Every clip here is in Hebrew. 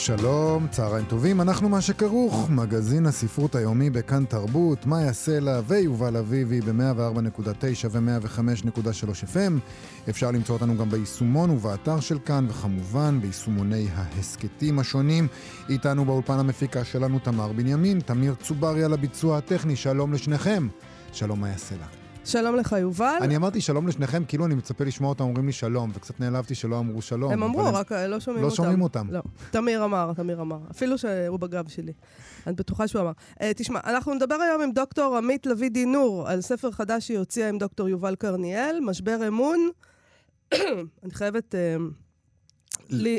שלום, צהריים טובים, אנחנו מה שכרוך, מגזין הספרות היומי בכאן תרבות, מאיה סלע ויובל אביבי ב-104.9 ו-105.3 FM. אפשר למצוא אותנו גם ביישומון ובאתר של כאן, וכמובן ביישומוני ההסכתים השונים. איתנו באולפן המפיקה שלנו תמר בנימין, תמיר צוברי על הביצוע הטכני, שלום לשניכם. שלום מאיה סלע. שלום לך, יובל. אני אמרתי שלום לשניכם, כאילו אני מצפה לשמוע אותם אומרים לי שלום, וקצת נעלבתי שלא אמרו שלום. הם אמרו, רק לא שומעים לא אותם. לא שומעים אותם. לא. תמיר אמר, תמיר אמר. אפילו שהוא בגב שלי. אני בטוחה שהוא אמר. Uh, תשמע, אנחנו נדבר היום עם דוקטור עמית לביא דינור על ספר חדש שהיא הוציאה עם דוקטור יובל קרניאל, משבר אמון. אני חייבת... Uh,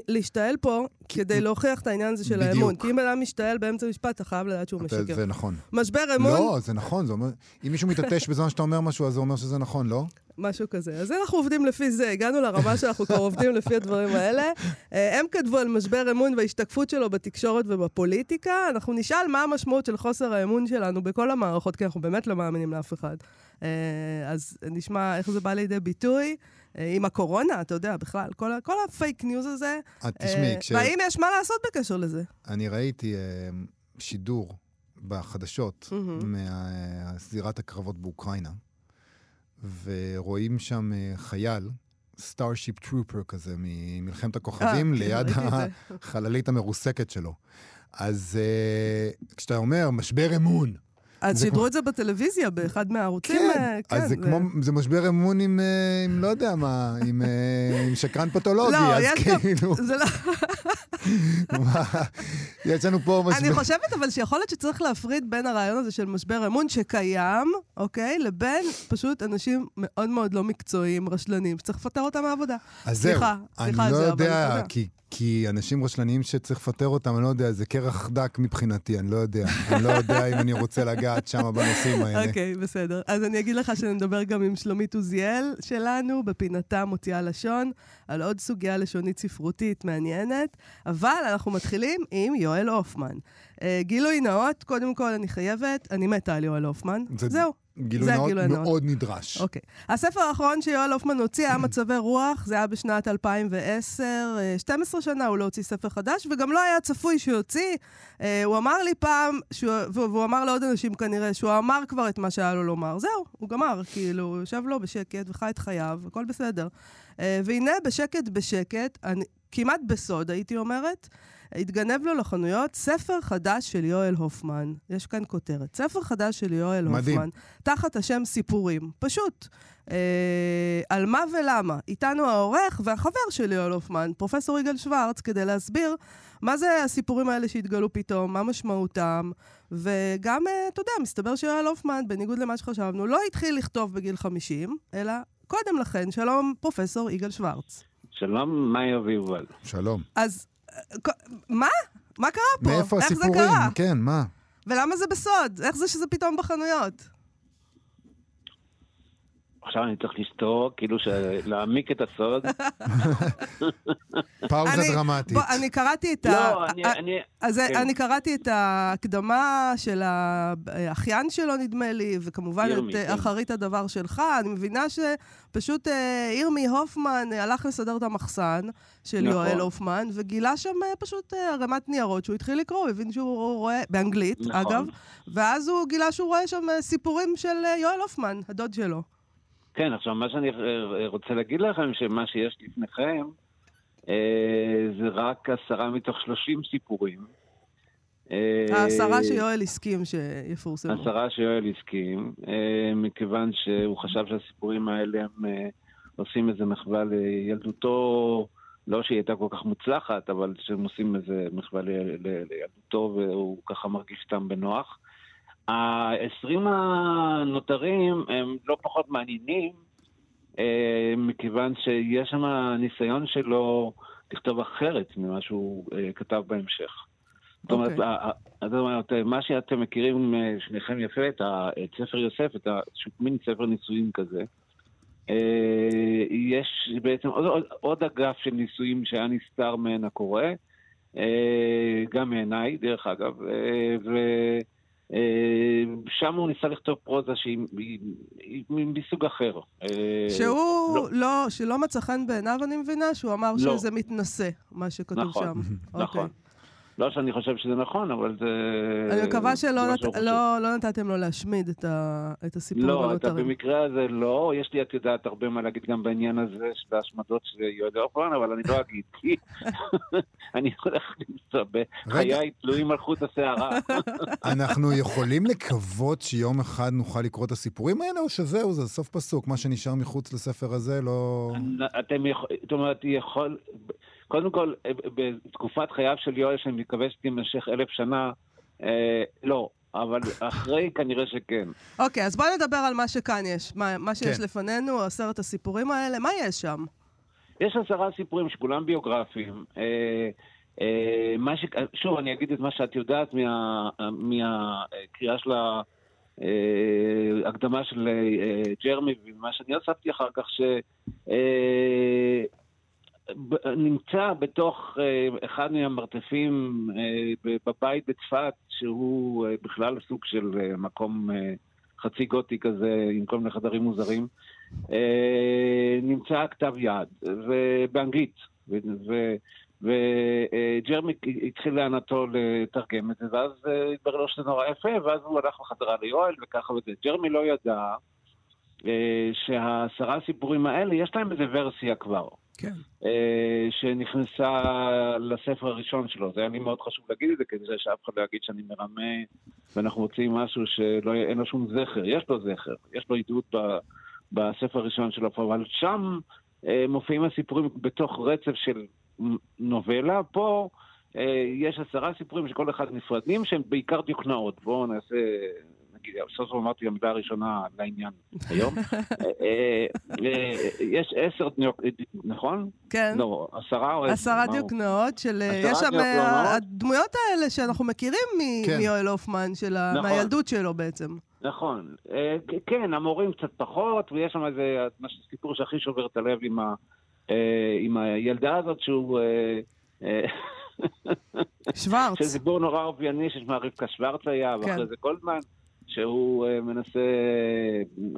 להשתעל פה כדי להוכיח את העניין הזה של האמון. כי אם בן אדם משתעל באמצע משפט, אתה חייב לדעת שהוא משקר. זה נכון. משבר אמון... לא, זה נכון. אם מישהו מתעטש בזמן שאתה אומר משהו, אז זה אומר שזה נכון, לא? משהו כזה. אז אנחנו עובדים לפי זה, הגענו לרמה שאנחנו כבר עובדים לפי הדברים האלה. אה, הם כתבו על משבר אמון וההשתקפות שלו בתקשורת ובפוליטיקה. אנחנו נשאל מה המשמעות של חוסר האמון שלנו בכל המערכות, כי אנחנו באמת לא מאמינים לאף אחד. אה, אז נשמע איך זה בא לידי ביטוי. אה, עם הקורונה, אתה יודע, בכלל, כל, כל הפייק ניוז הזה. את תשמעי, כש... והאם יש מה לעשות בקשר לזה? אני ראיתי שידור בחדשות mm-hmm. מזירת הקרבות באוקראינה. ורואים שם אה, חייל, Starship Trooper כזה, ממלחמת הכוכבים, אה, אה, ליד כן, החללית המרוסקת שלו. אז אה, כשאתה אומר, משבר אמון, אז שידרו את זה בטלוויזיה באחד מהערוצים. כן, אז זה כמו, זה משבר אמון עם, עם לא יודע מה, עם, עם שקרן פתולוגי, לא, אז כאילו... זה לא... יש לנו פה משבר... אני חושבת אבל שיכול להיות שצריך להפריד בין הרעיון הזה של משבר אמון שקיים, אוקיי? לבין פשוט אנשים מאוד מאוד לא מקצועיים, רשלנים, שצריך לפטר אותם מהעבודה. אז זהו, אני לא יודע, כי... כי אנשים רשלניים שצריך לפטר אותם, אני לא יודע, זה קרח דק מבחינתי, אני לא יודע. אני לא יודע אם אני רוצה לגעת שם בנושאים האלה. אוקיי, okay, בסדר. אז אני אגיד לך שנדבר גם עם שלומית עוזיאל שלנו, בפינתה מוציאה לשון, על עוד סוגיה לשונית ספרותית מעניינת, אבל אנחנו מתחילים עם יואל הופמן. Uh, גילוי נאות, קודם כל אני חייבת, אני מתה על יואל הופמן. זה... זהו. גילוי נאות מאוד נדרש. אוקיי. הספר האחרון שיואל הופמן הוציא היה מצבי רוח, זה היה בשנת 2010. 12 אה, שנה הוא לא הוציא ספר חדש, וגם לא היה צפוי שהוא יוציא. אה, הוא אמר לי פעם, שהוא, והוא אמר לעוד אנשים כנראה, שהוא אמר כבר את מה שהיה לו לומר. זהו, הוא גמר, כאילו, הוא יושב לו בשקט וחי את חייו, הכל בסדר. אה, והנה, בשקט בשקט, אני, כמעט בסוד, הייתי אומרת, התגנב לו לחנויות ספר חדש של יואל הופמן. יש כאן כותרת. ספר חדש של יואל מדהים. הופמן, תחת השם סיפורים. פשוט. אה, על מה ולמה. איתנו העורך והחבר של יואל הופמן, פרופסור יגאל שוורץ, כדי להסביר מה זה הסיפורים האלה שהתגלו פתאום, מה משמעותם, וגם, אה, אתה יודע, מסתבר שיואל הופמן, בניגוד למה שחשבנו, לא התחיל לכתוב בגיל 50, אלא קודם לכן. שלום, פרופסור יגאל שוורץ. שלום, מאיה ויובל. שלום. אז מה? מה קרה פה? מאיפה הסיפורים? איך זה קרה? כן, מה? ולמה זה בסוד? איך זה שזה פתאום בחנויות? עכשיו אני צריך לסתור, כאילו להעמיק את הסוד. פאוזה דרמטית. בוא, אני קראתי את ה... לא, אני... אני... אז כן. אני קראתי את ההקדמה של האחיין שלו, נדמה לי, וכמובן ירמי, את כן. אחרית הדבר שלך. אני מבינה שפשוט אה, ירמי הופמן הלך לסדר את המחסן של נכון. יואל הופמן, וגילה שם אה, פשוט אה, ערימת ניירות שהוא התחיל לקרוא, הוא הבין שהוא רואה, באנגלית, נכון. אגב, ואז הוא גילה שהוא רואה שם סיפורים של יואל הופמן, הדוד שלו. כן, עכשיו מה שאני רוצה להגיד לכם, שמה שיש לפניכם, אה, זה רק עשרה מתוך שלושים סיפורים. אה, העשרה שיואל הסכים שיפורסמו. עשרה שיואל הסכים, אה, מכיוון שהוא חשב שהסיפורים האלה הם עושים איזה מחווה לילדותו, לא שהיא הייתה כל כך מוצלחת, אבל שהם עושים איזה מחווה לילדותו והוא ככה מרגיש איתם בנוח. העשרים הנותרים הם לא פחות מעניינים, אה, מכיוון שיש שם ניסיון שלו לכתוב אחרת ממה שהוא אה, כתב בהמשך. זאת אומרת, אוקיי. ה- ה- זאת אומרת, מה שאתם מכירים, אה, שניכם יפה, את ספר יוסף, את מין ספר ניסויים כזה. אה, יש בעצם עוד, עוד, עוד אגף של ניסויים שהיה נסתר מעין הקורא, אה, גם מעיניי, דרך אגב, אה, ושם הוא ניסה לכתוב פרוזה שהיא היא- היא מסוג אחר. אה, שהוא לא. לא, שלא מצא חן בעיניו, אני מבינה, שהוא אמר לא. שזה מתנשא, מה שכתוב נכון, שם. נכון. אוקיי. לא שאני חושב שזה נכון, אבל זה... אני מקווה שלא נת-. לא- לא נתתם לו להשמיד את ה- את הסיפורים לא, אתה הנותרים. במקרה הזה לא. יש לי, את יודעת, הרבה מה להגיד גם בעניין הזה של ההשמדות של יואל אורפמן, אבל אני לא אגיד, כי אני הולך למצוא בחיי תלויים על חוט השערה. אנחנו יכולים לקוות שיום אחד נוכל לקרוא את הסיפורים האלה, או שזהו, זה סוף פסוק, מה שנשאר מחוץ לספר הזה לא... אתם יכולים, זאת אומרת, יכול... קודם כל, בתקופת חייו של יואל, שאני מקווה שתימשך אלף שנה, אה, לא. אבל אחרי כנראה שכן. אוקיי, אז בואי נדבר על מה שכאן יש. מה מה שיש כן. לפנינו, עשרת הסיפורים האלה, מה יש שם? יש עשרה סיפורים שכולם ביוגרפיים. אה, אה, מה ש... שוב, אני אגיד את מה שאת יודעת מה... מהקריאה של ההקדמה של אה, ג'רמי, ומה שאני הוספתי אחר כך, ש... אה, נמצא בתוך אה, אחד מהמרתפים אה, בבית בצפת, שהוא אה, בכלל סוג של מקום חצי גותי כזה, עם כל מיני חדרים מוזרים. נמצא כתב יד, ובאנגלית. וג'רמי התחיל לענתו לתרגם את זה, ואז התברר לו שזה נורא יפה, ואז הוא הלך לחזרה ליואל וככה וזה. ג'רמי לא ידע שהעשרה סיפורים האלה, יש להם איזה ורסיה כבר. כן. אה, שנכנסה לספר הראשון שלו. זה היה לי מאוד חשוב להגיד את זה, כדי שאף אחד לא יגיד שאני מרמה ואנחנו מוצאים משהו שאין לו שום זכר. יש לו זכר, יש לו עדות ב, בספר הראשון שלו, אבל שם אה, מופיעים הסיפורים בתוך רצף של נובלה. פה אה, יש עשרה סיפורים שכל אחד נפרדים, שהם בעיקר דיוקנאות. בואו נעשה... נגיד, סוף סוף אמרתי המילה הראשונה לעניין היום. אה, אה, יש עשר, דיוק- נכון? כן. לא, עשרה או עשר? עשרה הוא? דיוקנאות של... עשרה יש שם? אה, הדמויות האלה שאנחנו מכירים מ- כן. מיואל הופמן, נכון. מהילדות שלו בעצם. נכון. אה, כן, המורים קצת פחות, ויש שם איזה סיפור שהכי שובר את הלב עם, אה, הילדה הזאת, שהוא... אה, אה, שוורץ. שזה סיפור נורא אופייני ששמה רבקה שוורץ היה, כן. ואחרי זה גולדמן, שהוא אה, מנסה,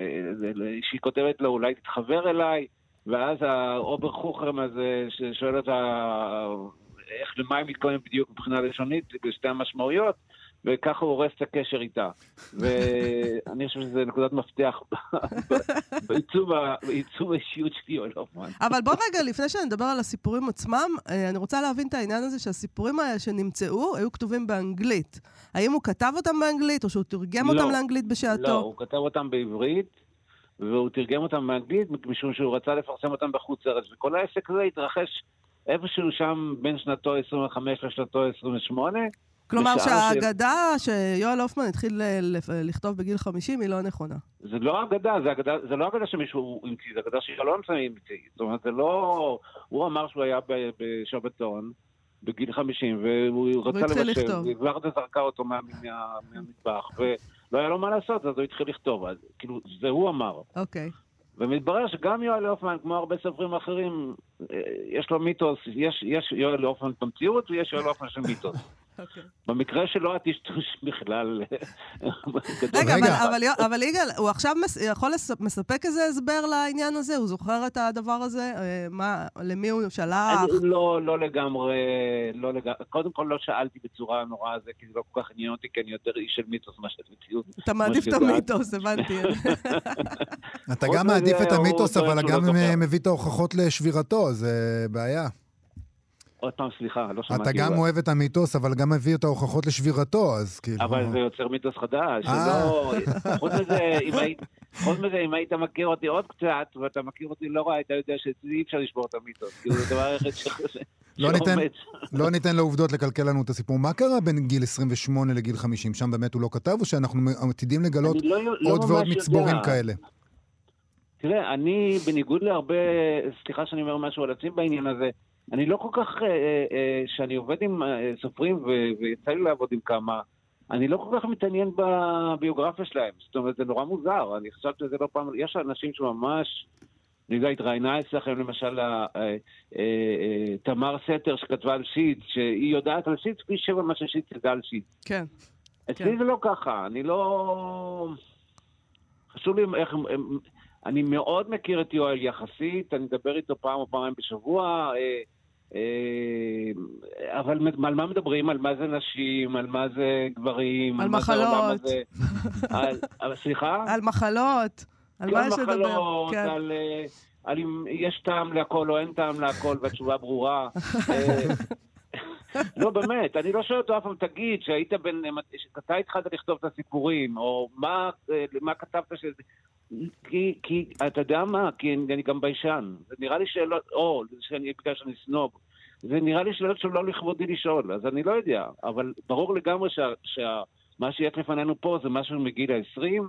אה, זה- שהיא כותבת לו, אולי תתחבר אליי, ואז האובר חוכם הזה, ששואל אותה איך למה היא מתכוונת בדיוק מבחינה לשונית, בשתי המשמעויות, וככה הוא הורס את הקשר איתה. ואני חושב שזה נקודת מפתח בעיצוב האישיות של יואל הופמן. אבל בוא רגע, לפני שנדבר על הסיפורים עצמם, אה, אני רוצה להבין את העניין הזה שהסיפורים האלה שנמצאו היו כתובים באנגלית. האם הוא כתב אותם באנגלית, או שהוא תרגם לא. אותם לאנגלית בשעתו? לא, הוא כתב אותם בעברית, והוא תרגם אותם באנגלית, משום שהוא רצה לפרסם אותם בחוץ לארץ. וכל העסק הזה התרחש איפשהו שם בין שנתו 25 לשנתו 28. כלומר שהאגדה שיואל הופמן התחיל לכתוב בגיל 50 היא לא נכונה. זה לא אגדה, זה, אגדה, זה לא אגדה שמישהו המציא, זה אגדה שאלון המציא. זאת אומרת, זה לא... הוא אמר שהוא היה בשבתון בגיל 50, והוא רצה לבשל. וורדה זרקה אותו מה, מה, מהמטבח, ולא היה לו מה לעשות, אז הוא התחיל לכתוב. אז כאילו, זה הוא אמר. אוקיי. ומתברר שגם יואל הופמן, כמו הרבה סופרים אחרים, יש לו מיתוס, יש, יש יואל הופמן במציאות ויש יואל הופמן של מיתוס. אוקיי. במקרה שלו הטשטוש בכלל גדול. רגע, רגע. אבל- אבל אבל יגאל, הוא עכשיו מס- יכול מספק איזה הסבר לעניין הזה? הוא זוכר את הדבר הזה? אה, מה, למי הוא שלח? אני לא, לא לגמרי, לא לגמרי, קודם כל לא שאלתי בצורה נורא זה, כי זה לא כל כך עניין אותי, כי אני יותר איש של מיתוס מאשר מציאות. אתה מעדיף את. המיתוס, הבנתי. אתה גם מזה, מעדיף את המיתוס, אבל גם לא זוכר. מביא את ההוכחות לשבירתו, זה בעיה. עוד פעם, סליחה, לא שמעתי. אתה גם אבל- אוהב את המיתוס, אבל גם מביא את ההוכחות לשבירתו, אז כאילו... אבל זה יוצר מיתוס חדש, אה. שלא... חוץ מזה, אם היית... חוץ מזה, אם היית מכיר אותי עוד קצת, ואתה מכיר אותי לא רע, היית יודע שאצלי אי אפשר לשבור את המיתוס. כאילו, זה דבר היחיד ש... לא ניתן-. לא ניתן לעובדות לקלקל לנו את הסיפור. מה קרה בין גיל 28 לגיל 50? שם באמת הוא לא כתב, או שאנחנו עתידים לגלות לא- לא עוד ועוד ממש מצבורים יודע. כאלה? תראה, אני, בניגוד להרבה, סליחה שאני אומר משהו על עצמי בעניין הזה, אני לא כל כך, אה, אה, שאני עובד עם אה, סופרים, ויצא לי לעבוד עם כמה, אני לא כל כך מתעניין בביוגרפיה שלהם. זאת אומרת, זה נורא מוזר, אני חשבתי שזה לא פעם, יש אנשים שממש... אני יודע, התראיינה אצלכם למשל תמר סתר שכתבה על שיט, שהיא יודעת על שיט פי שבע מה ששיט ידע על שיט. כן. אצלי כן. זה לא ככה, אני לא... חשוב לי איך... אני מאוד מכיר את יואל יחסית, אני מדבר איתו פעם או פעמיים בשבוע, אה, אה, אבל על מה מדברים? על מה זה נשים? על מה זה גברים? על מחלות. על, סליחה? על מחלות. על מה יש לדבר? מחלות, כן. על, אה, על אם יש טעם להכל או אין טעם להכל, והתשובה ברורה. לא, באמת, אני לא שואל אותו אף פעם, תגיד, שהיית בן... שאתה התחלת לכתוב את הסיפורים, או מה, מה כתבת ש... כי, כי, אתה יודע מה? כי אני, אני גם ביישן. זה נראה לי שאלות, או, שאני, בגלל שאני סנוב. זה נראה לי שאלות שלא לכבודי לשאול, אז אני לא יודע. אבל ברור לגמרי שמה שה, שה, שיש לפנינו פה זה משהו מגיל ה-20,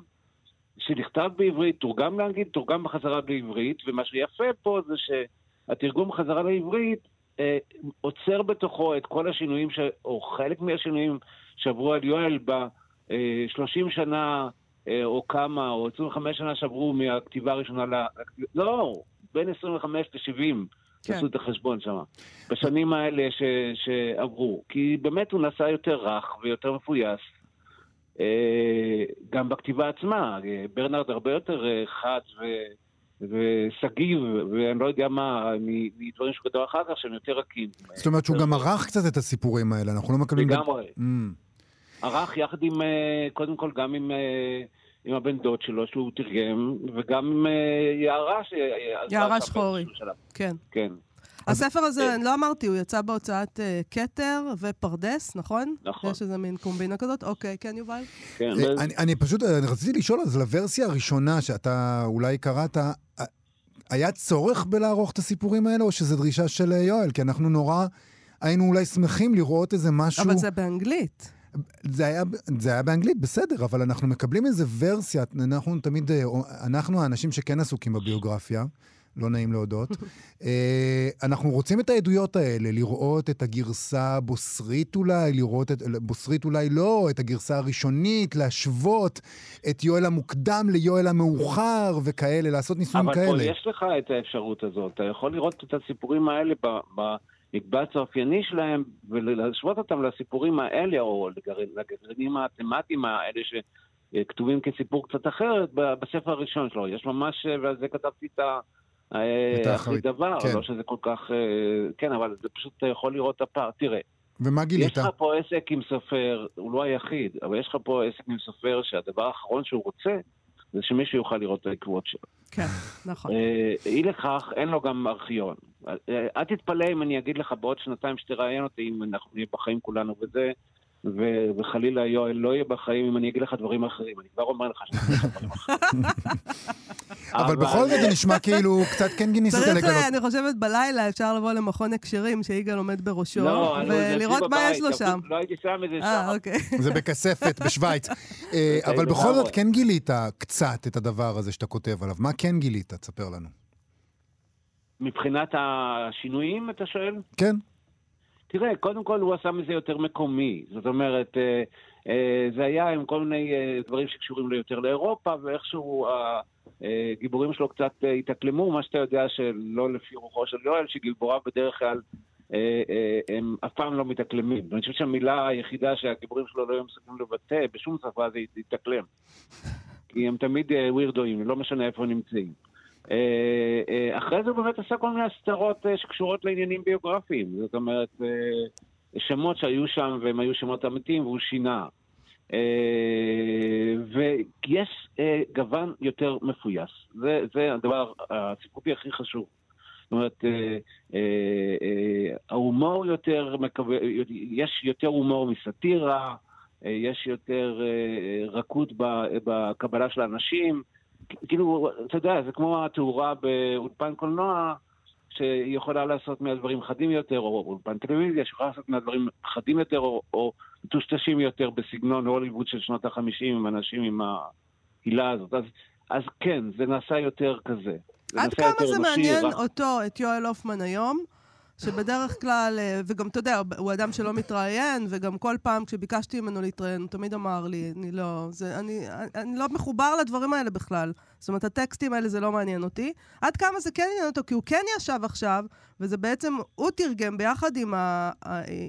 שנכתב בעברית, תורגם לאנגלית, תורגם בחזרה בעברית, ומה שיפה פה זה שהתרגום בחזרה לעברית אה, עוצר בתוכו את כל השינויים, ש... או חלק מהשינויים שעברו על יואל ב-30 שנה אה, או כמה, או 25 שנה שעברו מהכתיבה הראשונה ל... לא, בין 25 ל-70. כן. עשו את החשבון שם, בשנים האלה ש, שעברו. כי באמת הוא נעשה יותר רך ויותר מפויס. אה, גם בכתיבה עצמה, אה, ברנרד הרבה יותר חד ו, וסגיב, ואני לא יודע מה, מדברים שהוא כתב אחר כך שהם יותר רכים. זאת אומרת שהוא גם ערך קצת את הסיפורים האלה, אנחנו לא מקבלים... לגמרי. Mm. ערך יחד עם, אה, קודם כל גם עם, אה, עם הבן דוד שלו, שהוא תרגם, וגם עם אה, יערה. יערה שחורי, כן. כן. הספר הזה, אני לא אמרתי, הוא יצא בהוצאת כתר ופרדס, נכון? נכון. יש איזה מין קומבינה כזאת? אוקיי, כן, יובל? כן. אני פשוט, אני רציתי לשאול, אז לוורסיה הראשונה שאתה אולי קראת, היה צורך בלערוך את הסיפורים האלה, או שזו דרישה של יואל? כי אנחנו נורא היינו אולי שמחים לראות איזה משהו... אבל זה באנגלית. זה היה, זה היה באנגלית, בסדר, אבל אנחנו מקבלים איזה ורסיה, אנחנו תמיד, אה, אנחנו האנשים שכן עסוקים בביוגרפיה, לא נעים להודות, אה, אנחנו רוצים את העדויות האלה, לראות את הגרסה הבוסרית אולי, לראות את, בוסרית אולי לא, את הגרסה הראשונית, להשוות את יואל המוקדם ליואל המאוחר וכאלה, לעשות ניסויים כאלה. אבל פה יש לך את האפשרות הזאת, אתה יכול לראות את הסיפורים האלה ב... ב... מקבץ האופייני שלהם ולהשוות אותם לסיפורים האלה, או לגרעינים התמטיים האלה שכתובים כסיפור קצת אחרת בספר הראשון שלו. יש ממש, ועל זה כתבתי את ה... את האחרית דבר, כן. לא שזה כל כך... אה, כן, אבל זה פשוט, אתה יכול לראות את הפער. תראה, ומה גילית? יש לך פה עסק עם סופר, הוא לא היחיד, אבל יש לך פה עסק עם סופר שהדבר האחרון שהוא רוצה זה שמישהו יוכל לראות את העקבות שלו. כן, נכון. אה, אי לכך, אין לו גם ארכיון. אה, אל תתפלא אם אני אגיד לך בעוד שנתיים שתראיין אותי, אם אנחנו נהיה בחיים כולנו וזה, וחלילה יואל לא יהיה בחיים אם אני אגיד לך דברים אחרים. אני כבר אומר לך שאני אגיד לך דברים אחרים. אבל בכל זאת זה נשמע כאילו קצת כן גיניסת לגלות. צריך, אני חושבת, בלילה אפשר לבוא למכון הקשרים שיגאל עומד בראשו, לא, ולראות מה יש לו שם. לא הייתי שם איזה אה, שעה. אוקיי. זה בכספת, בשוויץ. אה, אבל בכל זאת כן גילית קצת את הדבר הזה שאתה כותב עליו. מה כן גילית? תספר לנו. מבחינת השינויים, אתה שואל? כן. תראה, קודם כל הוא עשה מזה יותר מקומי. זאת אומרת, אה, אה, זה היה עם כל מיני אה, דברים שקשורים יותר לאירופה, ואיכשהו הגיבורים שלו קצת התאקלמו, מה שאתה יודע שלא לפי רוחו של יואל, שגיבוריו בדרך כלל הם אף פעם לא מתאקלמים. ואני חושב שהמילה היחידה שהגיבורים שלו לא היו מסוגלים לבטא בשום שפה זה להתאקלם. כי הם תמיד ווירדואים, לא משנה איפה הם נמצאים. אה, אה, אחרי זה הוא באמת עשה כל מיני הסתרות אה, שקשורות לעניינים ביוגרפיים. זאת אומרת, שמות שהיו שם והם היו שמות אמיתיים והוא שינה. ויש גוון יותר מפויס. זה, זה הדבר הסיפורי הכי חשוב. זאת אומרת, ההומור יותר, יש יותר הומור מסאטירה, יש יותר רכות בקבלה של האנשים. כאילו, אתה יודע, זה כמו התאורה באולפן קולנוע, שהיא יכולה לעשות מהדברים חדים יותר, או אולפן טלוויזיה, שיכולה לעשות מהדברים חדים יותר, או, או מטושטשים יותר בסגנון הוליווד של שנות החמישים, עם אנשים עם ההילה הזאת. אז אז כן, זה נעשה יותר כזה. זה עד כמה זה מעניין רק- אותו, את יואל הופמן היום? שבדרך כלל, אה, וגם, אתה יודע, הוא אדם שלא מתראיין, וגם כל פעם כשביקשתי ממנו להתראיין, הוא תמיד אמר לי, אני לא, זה, אני, אני לא מחובר לדברים האלה בכלל. זאת אומרת, הטקסטים האלה זה לא מעניין אותי. עד כמה זה כן עניין אותו, כי הוא כן ישב עכשיו, וזה בעצם, הוא תרגם ביחד עם,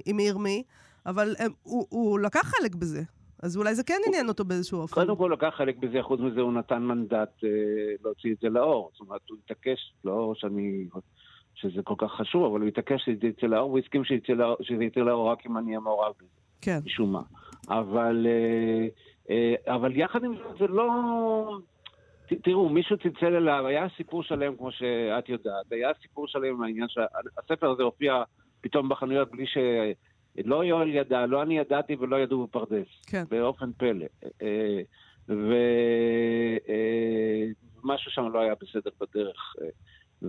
עם ירמי, אבל הם, הוא, הוא לקח חלק בזה. אז אולי זה כן עניין אותו באיזשהו אופן. קודם כל לקח חלק בזה, חוץ מזה הוא נתן מנדט אה, להוציא את זה לאור. זאת אומרת, הוא התעקש, לא שאני... שזה כל כך חשוב, אבל הוא התעקש שזה יצא לאור, והוא הסכים שזה יצא לאור- רק אם אני אהיה מעורב בזה, כן. משום מה. אבל, אה, אה, אבל יחד עם זאת, זה לא... תראו, מישהו צלצל אליו, היה סיפור שלם, כמו שאת יודעת, היה סיפור שלם עם העניין שהספר הזה הופיע פתאום בחנויות בלי ש... לא יואל ידע, לא אני ידעתי ולא ידעו בפרדס. כן. באופן פלא. אה, ומשהו שם לא היה בסדר בדרך. אה,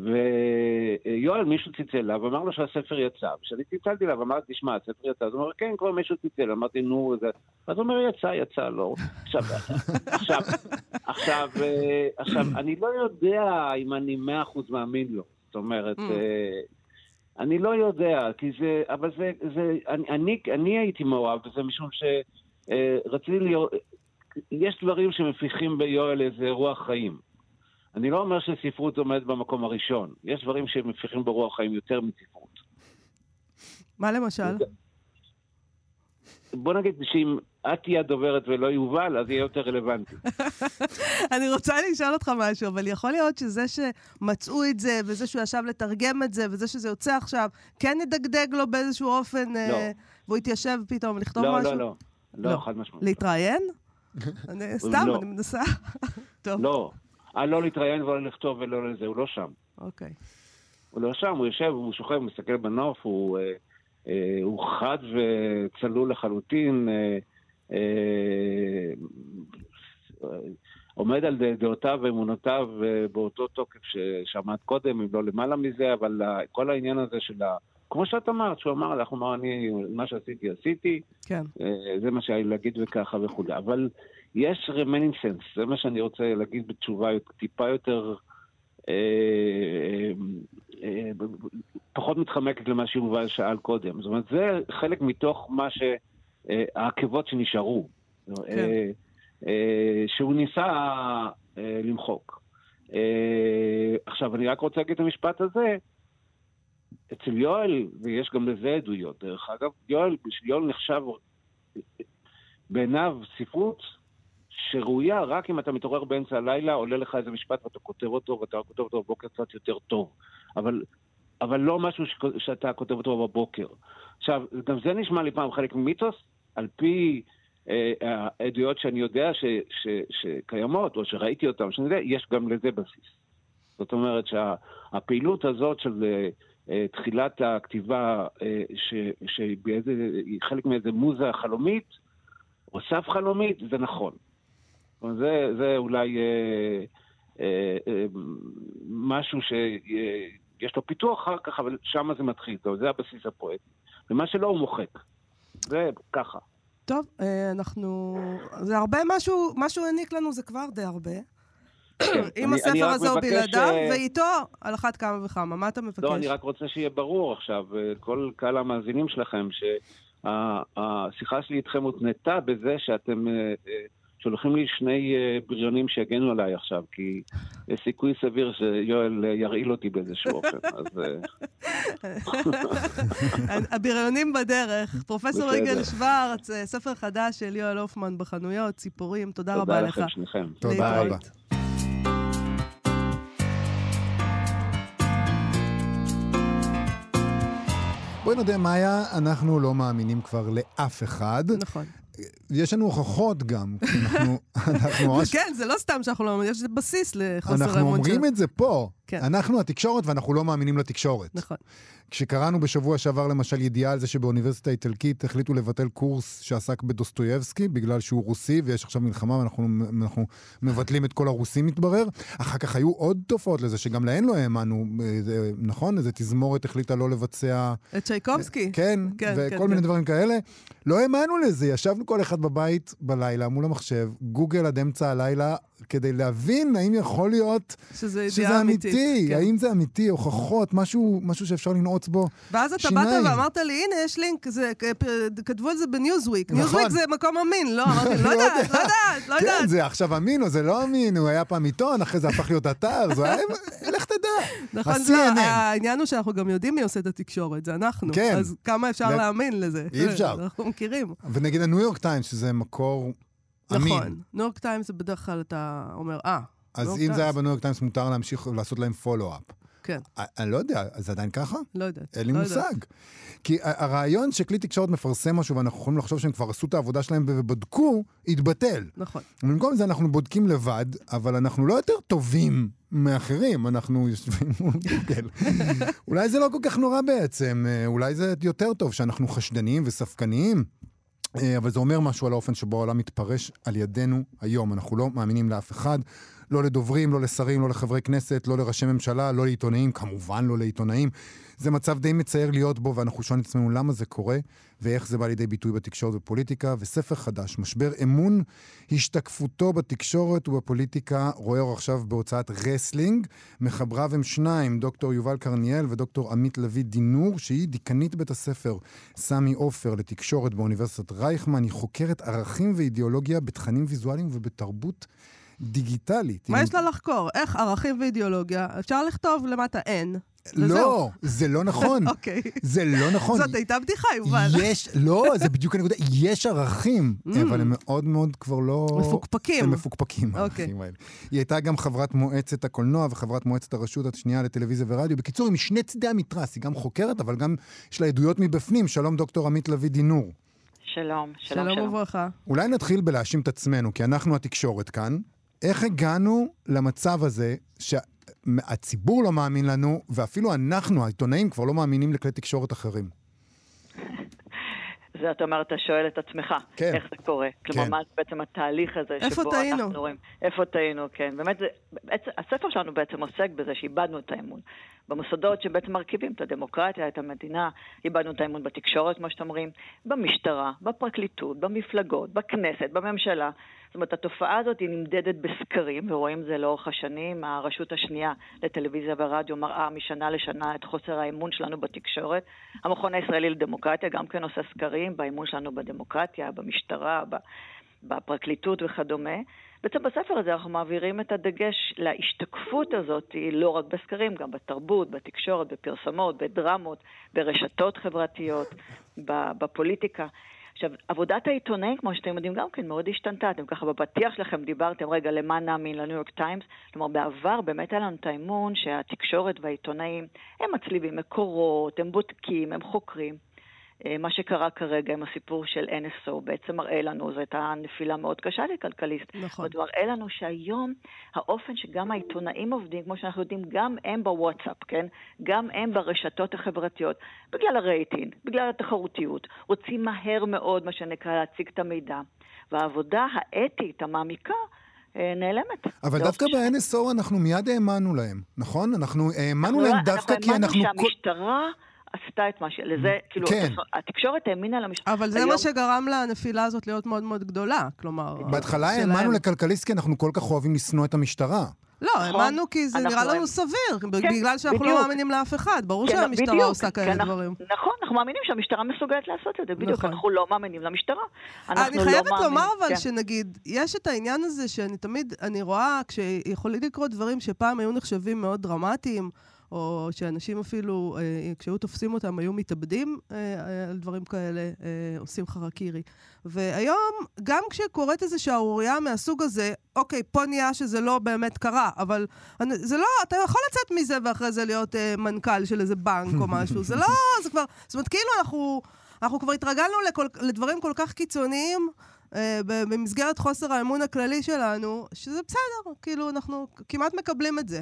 ויואל, מישהו צלצל אליו, אמר לו שהספר יצא. כשאני צלצלתי אליו, אמרתי, תשמע, הספר יצא. אז הוא אומר, כן, כבר מישהו צלצל. אמרתי, נו, זה... אז הוא אומר, יצא, יצא, לא. עכשיו, עכשיו, עכשיו, אה, עכשיו, אני לא יודע אם אני מאה אחוז מאמין לו. זאת אומרת, Mm. אה, אני לא יודע, כי זה, אבל זה, זה, אני, אני, אני הייתי מעורב בזה משום שרציתי להיות, יש דברים שמפיחים ביואל איזה רוח חיים. אני לא אומר שספרות עומדת במקום הראשון, יש דברים שמפיחים ברוח חיים יותר מספרות. מה למשל? בוא נגיד שאם את תהיה הדוברת ולא יובל, אז יהיה יותר רלוונטי. אני רוצה לשאול אותך משהו, אבל יכול להיות שזה שמצאו את זה, וזה שהוא ישב לתרגם את זה, וזה שזה יוצא עכשיו, כן ידגדג לו באיזשהו אופן, אה, לא. והוא יתיישב פתאום לכתוב לא, משהו? לא, לא. לא. לא, חד משמעית. להתראיין? אני- סתם, לא. אני מנסה. טוב, לא. אה, לא להתראיין ולא לכתוב ולא לזה, הוא לא שם. אוקיי. הוא לא שם, הוא יושב, הוא שוכב, הוא מסתכל בנוף, הוא, אה, אה, הוא חד וצלול לחלוטין, אה, אה, עומד על דעותיו ואמונותיו אה, באותו תוקף ששמעת קודם, אם לא למעלה מזה, אבל כל העניין הזה של ה... כמו שאת אמרת, שהוא אמר, אנחנו אמר, אני, מה שעשיתי, עשיתי, כן. אה, זה מה שהיה לי להגיד וככה וכולי. אבל יש sense, זה מה שאני רוצה להגיד בתשובה טיפה יותר, אה, אה, אה, פחות מתחמקת למה שיובל שאל קודם. זאת אומרת, זה חלק מתוך מה ש... העקבות שנשארו. אה, שהוא ניסה למחוק. עכשיו, אני רק רוצה להגיד את המשפט הזה. אצל יואל, ויש גם לזה עדויות, דרך אגב, יואל, יואל נחשב בעיניו ספרות שראויה רק אם אתה מתעורר באמצע הלילה, עולה לך איזה משפט ואתה כותב אותו, ואתה כותב אותו בבוקר קצת יותר טוב. אבל, אבל לא משהו ש, שאתה כותב אותו בבוקר. עכשיו, גם זה נשמע לי פעם חלק ממיתוס, על פי אה, העדויות שאני יודע ש, ש, שקיימות, או שראיתי אותן, שאני יודע, יש גם לזה בסיס. זאת אומרת שהפעילות הזאת של אה, אה, תחילת הכתיבה, אה, שהיא חלק מאיזה מוזה חלומית, או סף חלומית, זה נכון. אומרת, זה, זה אולי אה, אה, אה, משהו שיש לו פיתוח אחר כך, אבל שם זה מתחיל, זה הבסיס הפואטי. ומה שלא הוא מוחק. זה ככה. טוב, אה, אנחנו... זה הרבה משהו, מה שהוא העניק לנו זה כבר די הרבה. אם אני- אני הספר הזה הוא בלעדיו, אה, ואיתו על אחת כמה וכמה. מה אתה מבקש? לא, אני רק רוצה שיהיה ברור עכשיו, אה, כל קהל המאזינים שלכם, שהשיחה שלי איתכם הותנתה בזה שאתם אה, אה, שולחים לי שני אה, בריונים שיגנו עליי עכשיו, כי יש סיכוי סביר שיואל אה, ירעיל אותי באיזשהו אופן. אז אה, הבריונים בדרך. פרופסור. יגאל שוורץ, ספר חדש של יואל הופמן בחנויות, ציפורים, תודה רבה תודה לך. לכם שניכם. תודה. רבה. בואי נודה, מאיה, אנחנו לא מאמינים כבר לאף אחד. נכון. יש לנו הוכחות גם, כי אנחנו, אנחנו ממש... כן, זה לא סתם שאנחנו לא... יש בסיס לחוסר אנחנו אמון אומרים של... את זה פה. כן. אנחנו התקשורת ואנחנו לא מאמינים לתקשורת. נכון. כשקראנו בשבוע שעבר למשל ידיעה על זה שבאוניברסיטה האיטלקית החליטו לבטל קורס שעסק בדוסטויבסקי בגלל שהוא רוסי ויש עכשיו מלחמה ואנחנו אנחנו מבטלים את כל הרוסים מתברר. אחר כך היו עוד תופעות לזה שגם להן לא האמנו, אה, נכון? איזה תזמורת החליטה לא לבצע... את צ'ייקובסקי. כן, כן, וכל כן, מיני כן. דברים כאלה. לא האמנו לזה, ישבנו כל אחד בבית בלילה מול המחשב, גוגל עד אמצע הלילה, כדי להבין האם יכול להיות שזה שזה אמיתית. אמיתי, כן. האם זה אמיתי, הוכחות, משהו, משהו שאפשר לנעוץ בו. ואז אתה שיניים. באת ואמרת לי, הנה, יש לינק, זה, כתבו על זה בניוזוויק. נכון. ניוזוויק זה מקום אמין, לא, אמרתי, לא יודעת, לא יודעת, לא יודעת. כן, זה עכשיו אמין או זה לא אמין, הוא היה פעם עיתון, אחרי זה הפך להיות אתר, זה היה... לך תדע. נכון, ה- לא, CNN. העניין הוא שאנחנו גם יודעים מי עושה את התקשורת, זה אנחנו. כן. אז כמה אפשר להאמין לזה? אי אפשר. אנחנו מכירים. ונגיד הניו יורק טיימס, שזה מקור אמין. נכון. ניו יורק טיימס זה בדרך כלל אתה אומר, אה, אז ניו אם זה היה. בניו יורק טיימס, מותר להמשיך לעשות להם follow-up. כן, אני לא יודע, אז זה עדיין ככה? לא יודעת. אין לי לא יודעת. מושג. כי ה- הרעיון שכלי תקשורת מפרסם משהו ואנחנו יכולים לחשוב שהם כבר עשו את העבודה שלהם ובדקו, התבטל. נכון. במקום זה אנחנו בודקים לבד, אבל אנחנו לא יותר טובים מאחרים, אנחנו יושבים מול גוגל. אולי זה לא כל כך נורא בעצם, אה, אולי זה יותר טוב שאנחנו חשדניים וספקניים. אה, אבל זה אומר משהו על האופן שבו העולם מתפרש על ידינו היום. אנחנו לא מאמינים לאף אחד, לא לדוברים, לא לשרים, לא לחברי כנסת, לא לראשי ממשלה, לא לעיתונאים, כמובן לא לעיתונאים. זה מצב די מצער להיות בו, ואנחנו שואלים את עצמנו למה זה קורה, ואיך זה בא לידי ביטוי בתקשורת ובפוליטיקה. וספר חדש, משבר אמון השתקפותו בתקשורת ובפוליטיקה, רואה אור עכשיו בהוצאת רסלינג. מחבריו הם שניים, דוקטור יובל קרניאל ודוקטור עמית לביא דינור, שהיא דיקנית בית הספר סמי עופר לתקשורת באוניברסיטת רייכמן. היא חוקרת ערכים ואידיאולוגיה בתכנים ויזואליים ובתרבות דיגיטלית. מה היא- יש לה לחקור? איך ערכים ואידיאולוגיה? אפשר לכתוב למטה אין. לא. זה לא נכון. אוקיי. זה לא נכון. זאת הייתה בדיחה, יובל. יש, לא, זה בדיוק הנקודה. יש ערכים, אבל הם מאוד מאוד כבר לא... Mm. מפוקפקים. הם מפוקפקים, אוקיי. הערכים האלה. היא הייתה גם חברת מועצת הקולנוע וחברת מועצת הרשות השנייה לטלוויזיה ורדיו. בקיצור, היא משני צידי המתרס. היא גם חוקרת, אבל גם יש לה עדויות מבפנים. שלום, דוקטור עמית לביא דינור. שלום, שלום, שלום שלום. וברכה. אולי נתחיל בלהאשים את עצמנו, כי אנחנו התקשורת כאן. איך הגענו למצב הזה שהציבור לא מאמין לנו, ואפילו אנחנו, העיתונאים, כבר לא מאמינים לכלי תקשורת אחרים? זה אתה אומר, אתה שואל את עצמך, כן. איך זה קורה. כלומר, כן. מה בעצם התהליך הזה איפה שבו טעינו? אנחנו רואים... איפה טעינו, כן. באמת, זה, בעצם, הספר שלנו בעצם עוסק בזה שאיבדנו את האמון. במוסדות שבעצם מרכיבים את הדמוקרטיה, את המדינה, איבדנו את האמון בתקשורת, כמו שאתם אומרים, במשטרה, בפרקליטות, במפלגות, בכנסת, בממשלה. זאת אומרת, התופעה הזאת היא נמדדת בסקרים, ורואים זה לאורך השנים. הרשות השנייה לטלוויזיה ורדיו מראה משנה לשנה את חוסר האמון שלנו בתקשורת. המכון הישראלי לדמוקרטיה גם כן עושה סקרים באמון שלנו בדמוקרטיה, במשטרה, בפרקליטות וכדומה. בעצם בספר הזה אנחנו מעבירים את הדגש להשתקפות הזאת, לא רק בסקרים, גם בתרבות, בתקשורת, בפרסמות, בדרמות, ברשתות חברתיות, בפוליטיקה. עכשיו, עבודת העיתונאים, כמו שאתם יודעים, גם כן מאוד השתנתה. אתם ככה בפתיח שלכם דיברתם, רגע, למה נאמין לניו יורק טיימס? כלומר, בעבר באמת היה לנו את האמון שהתקשורת והעיתונאים, הם מצליבים מקורות, הם בודקים, הם חוקרים. אה, מה שקרה כרגע עם הסיפור של NSO בעצם מראה לנו, זו הייתה נפילה מאוד קשה לכלכליסט. נכון. זאת מראה לנו שהיום האופן שגם העיתונאים עובדים, כמו שאנחנו יודעים, גם הם בוואטסאפ, כן? גם הם ברשתות החברתיות, בגלל הרייטינג, בגלל התחרותיות, רוצים מהר מאוד, מה שנקרא, להציג את המידע. והעבודה האתית, המעמיקה, אה, נעלמת. אבל דווקא השנים. ב-NSO אנחנו מיד האמנו להם, נכון? אנחנו האמנו אנחנו להם לא- דווקא כי אנחנו... אנחנו כל- האמנו שהמשטרה עשתה את מה ש... לזה, כאילו, כן. התקשורת האמינה למשטרה. אבל זה היום- מה שגרם לנפילה הזאת להיות מאוד מאוד גדולה, כלומר... בהתחלה שלהם. האמנו לכלכליסט כי אנחנו כל כך אוהבים לשנוא את המשטרה. לא, נכון. האמנו כי זה נראה לנו היינו- סביר, כן, בגלל שאנחנו לא בדיוק. מאמינים לאף אחד. ברור כן, שהמשטרה בדיוק, עושה כאלה אנחנו- דברים. נכון, אנחנו מאמינים שהמשטרה מסוגלת לעשות את זה, בדיוק. נכון. אנחנו לא מאמינים למשטרה. אנחנו אני לא חייבת מאמינים- לומר אבל כן. שנגיד, יש את העניין הזה שאני תמיד, אני רואה כשיכולים לקרות דברים שפעם היו נחשבים מאוד דרמטיים, או שאנשים אפילו, אה, כשהיו תופסים אותם, היו מתאבדים אה, אה, על דברים כאלה, אה, עושים חרקירי. והיום, גם כשקורית איזו שערורייה מהסוג הזה, אוקיי, פה נהיה שזה לא באמת קרה, אבל זה לא, אתה יכול לצאת מזה ואחרי זה להיות אה, מנכ"ל של איזה בנק או משהו. זה לא, זה כבר, זאת אומרת, כאילו אנחנו, אנחנו כבר התרגלנו לכל, לדברים כל כך קיצוניים. במסגרת חוסר האמון הכללי שלנו, שזה בסדר, כאילו, אנחנו כמעט מקבלים את זה.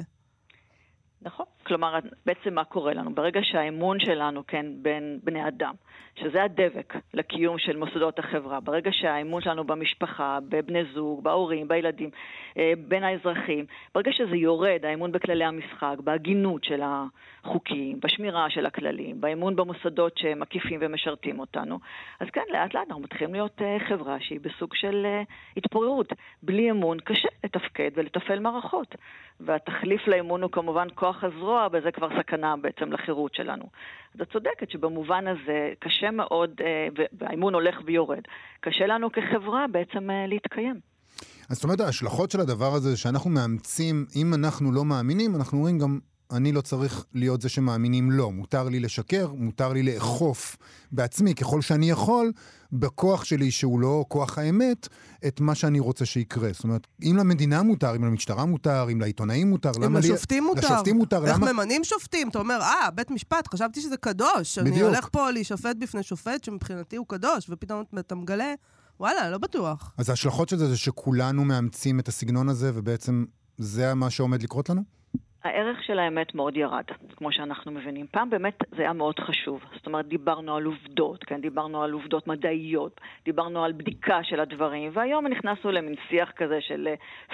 נכון. כלומר, בעצם מה קורה לנו? ברגע שהאמון שלנו, כן, בין בני אדם, שזה הדבק לקיום של מוסדות החברה, ברגע שהאמון שלנו במשפחה, בבני זוג, בהורים, בילדים, אה, בין האזרחים, ברגע שזה יורד, האמון בכללי המשחק, בהגינות של החוקים, בשמירה של הכללים, באמון במוסדות שמקיפים ומשרתים אותנו, אז כן, לאט לאט אנחנו מתחילים להיות אה, חברה שהיא בסוג של התפוררות. בלי אמון קשה לתפקד ולתפעל מערכות. והתחליף לאמון הוא כמובן כוח הזרוע, וזה כבר סכנה בעצם לחירות שלנו. אז את צודקת שבמובן הזה קשה מאוד, אה, והאמון הולך ויורד, קשה לנו כחברה בעצם אה, להתקיים. אז זאת אומרת, ההשלכות של הדבר הזה, שאנחנו מאמצים, אם אנחנו לא מאמינים, אנחנו רואים גם אני לא צריך להיות זה שמאמינים לו. מותר לי לשקר, מותר לי לאכוף בעצמי ככל שאני יכול, בכוח שלי, שהוא לא כוח האמת, את מה שאני רוצה שיקרה. זאת אומרת, אם למדינה מותר, אם למשטרה מותר, אם לעיתונאים מותר, למה לי... אם לשופטים מותר. לשופטים מותר, איך למה... ממנים שופטים? אתה אומר, אה, בית משפט, חשבתי שזה קדוש. בדיוק. אני הולך פה להישפט בפני שופט שמבחינתי הוא קדוש, ופתאום אתה מגלה, וואלה, לא בטוח. אז ההשלכות של זה זה שכולנו מאמצים את הסגנון הזה, ובעצם זה מה שעומד לקרות לנו? הערך של האמת מאוד ירד, כמו שאנחנו מבינים. פעם באמת זה היה מאוד חשוב. זאת אומרת, דיברנו על עובדות, כן? דיברנו על עובדות מדעיות, דיברנו על בדיקה של הדברים, והיום נכנסנו למין שיח כזה של